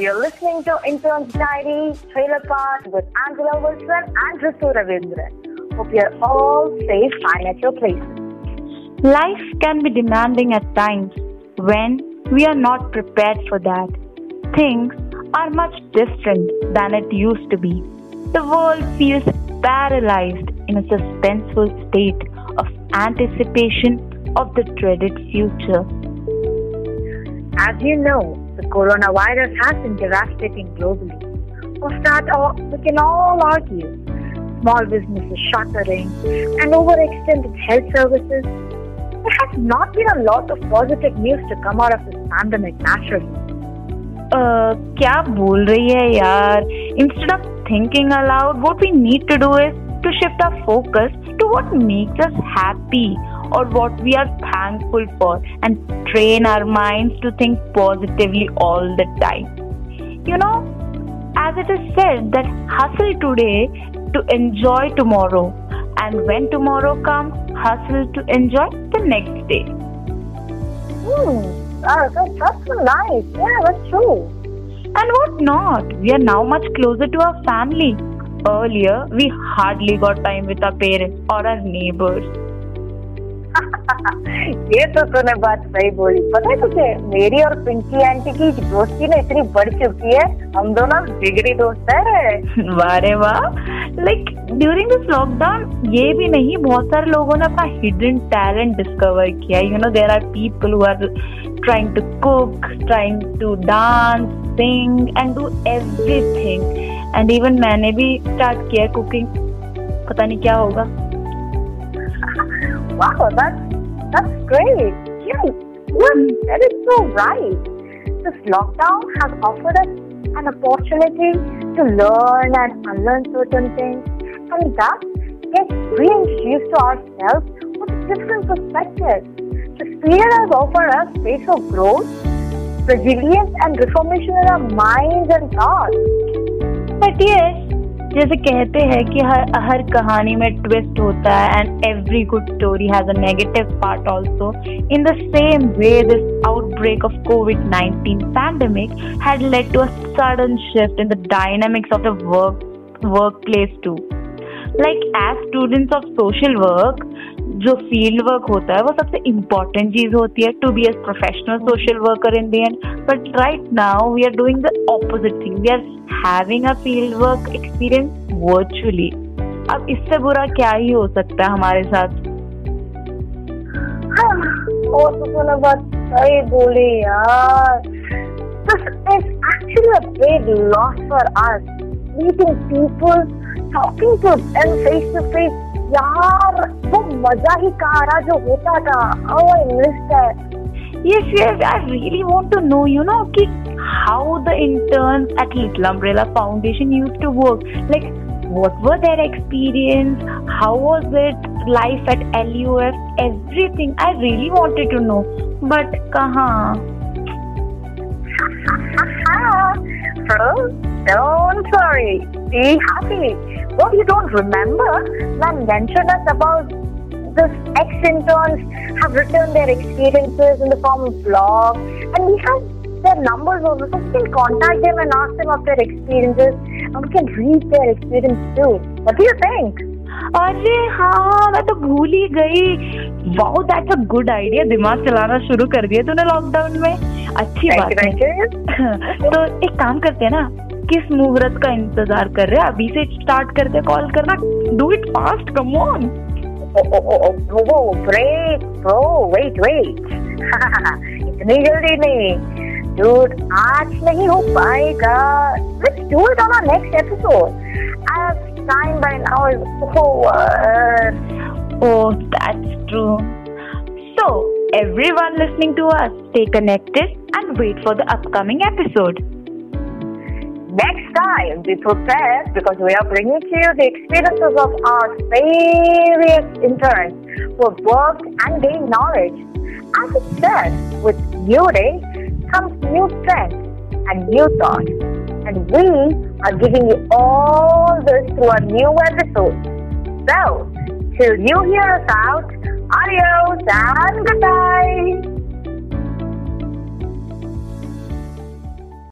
You're listening to Intern's Diary, Trailer Park with Angela Wilson and Ritu Ravindran. Hope you're all safe and at your places. Life can be demanding at times when we are not prepared for that. Things are much different than it used to be. The world feels paralyzed in a suspenseful state of anticipation of the dreaded future. As you know, the coronavirus has been devastating globally. For start off, we can all argue small businesses shuttering and overextended health services. There has not been a lot of positive news to come out of this pandemic naturally. Uh, क्या बोल रही है यार Instead of thinking aloud, what we need to do is to shift our focus to what makes us happy or what we are thankful for and train our minds to think positively all the time. You know, as it is said that hustle today to enjoy tomorrow and when tomorrow comes, hustle to enjoy the next day. Hmm, that, that's so nice. Yeah, that's true. And what not? We are now much closer to our family. Earlier, we hardly got time with our parents or our neighbors. ये तो तूने बात सही बोली। पता है तुझे, मेरी और पिंकी आंटी की दोस्ती ना इतनी बढ़ चुकी है। हम दोनों जिगरी दोस्त है वारे वाह लाइक ड्यूरिंग दिस लॉकडाउन ये भी नहीं, बहुत सारे लोगों ने अपना हिडन टैलेंट डिस्कवर किया। You know there are people who are trying to cook trying to dance sing and do everything and even मैंने भी स्टार्ट किया कुकिंग पता नहीं क्या होगा। Wow, that's that's great. Yes, that is so right. This lockdown has offered us an opportunity to learn and unlearn certain things, and thus get reintroduced to ourselves with different perspectives. This period has offered us space of growth, resilience, and reformation in our minds and thoughts. But yes, जैसे कहते हैं कि हर हर कहानी में twist होता है and every good story has a negative part also in the same way this outbreak of COVID 19 pandemic had led to a sudden shift in the dynamics of the work work place to like as students of social work जो field work होता है वो सबसे important चीज़ होती है to be as professional social worker in the end but right now we are doing the opposite thing we are having a field work experience virtually अब इससे बुरा क्या ही हो सकता है हमारे साथ हाँ, और तो बात सही बोली यार This is actually a big loss for us. Meeting people, talking to them face to face. यार मजा ही कहा रहा जो होता था Oh, I missed that. Yes, yes, I really want to know, you know, ki how the interns at Little Umbrella Foundation used to work. Like, what were their experience? How was it? Life at LUF? Everything. I really wanted to know. But kahan? Bro, don't worry. Be happy. What you don't remember, man mentioned us about this ex-interns have written their experiences in the form of blogs and we have their numbers also. So we can contact them and ask them of their experiences and we can read their experience too. What do you think? अरे हाँ मैं तो भूल ही गई wow that's a good idea दिमाग चलाना शुरू कर दिया तूने लॉकडाउन में अच्छी बात है तो एक काम करते हैं ना किस मुहूर्त का इंतज़ार कर रहे हैं अभी से स्टार्ट करते कॉल करना do it fast come on Oh, oh, oh, oh, whoa, break, bro, wait, wait. इतनी जल्दी नहीं. Dude, आज नहीं हो पाएगा. Let's do it on our next episode. As time by now is over. Oh, that's true. So, everyone listening to us, stay connected and wait for the upcoming episode. Next time, be prepared because we are bringing to you the experiences of our various interns who have worked and gained knowledge. As it said, with new day comes new strength and new thoughts. And we are giving you all this through a new episode. So, till you hear us out, adios and goodbye.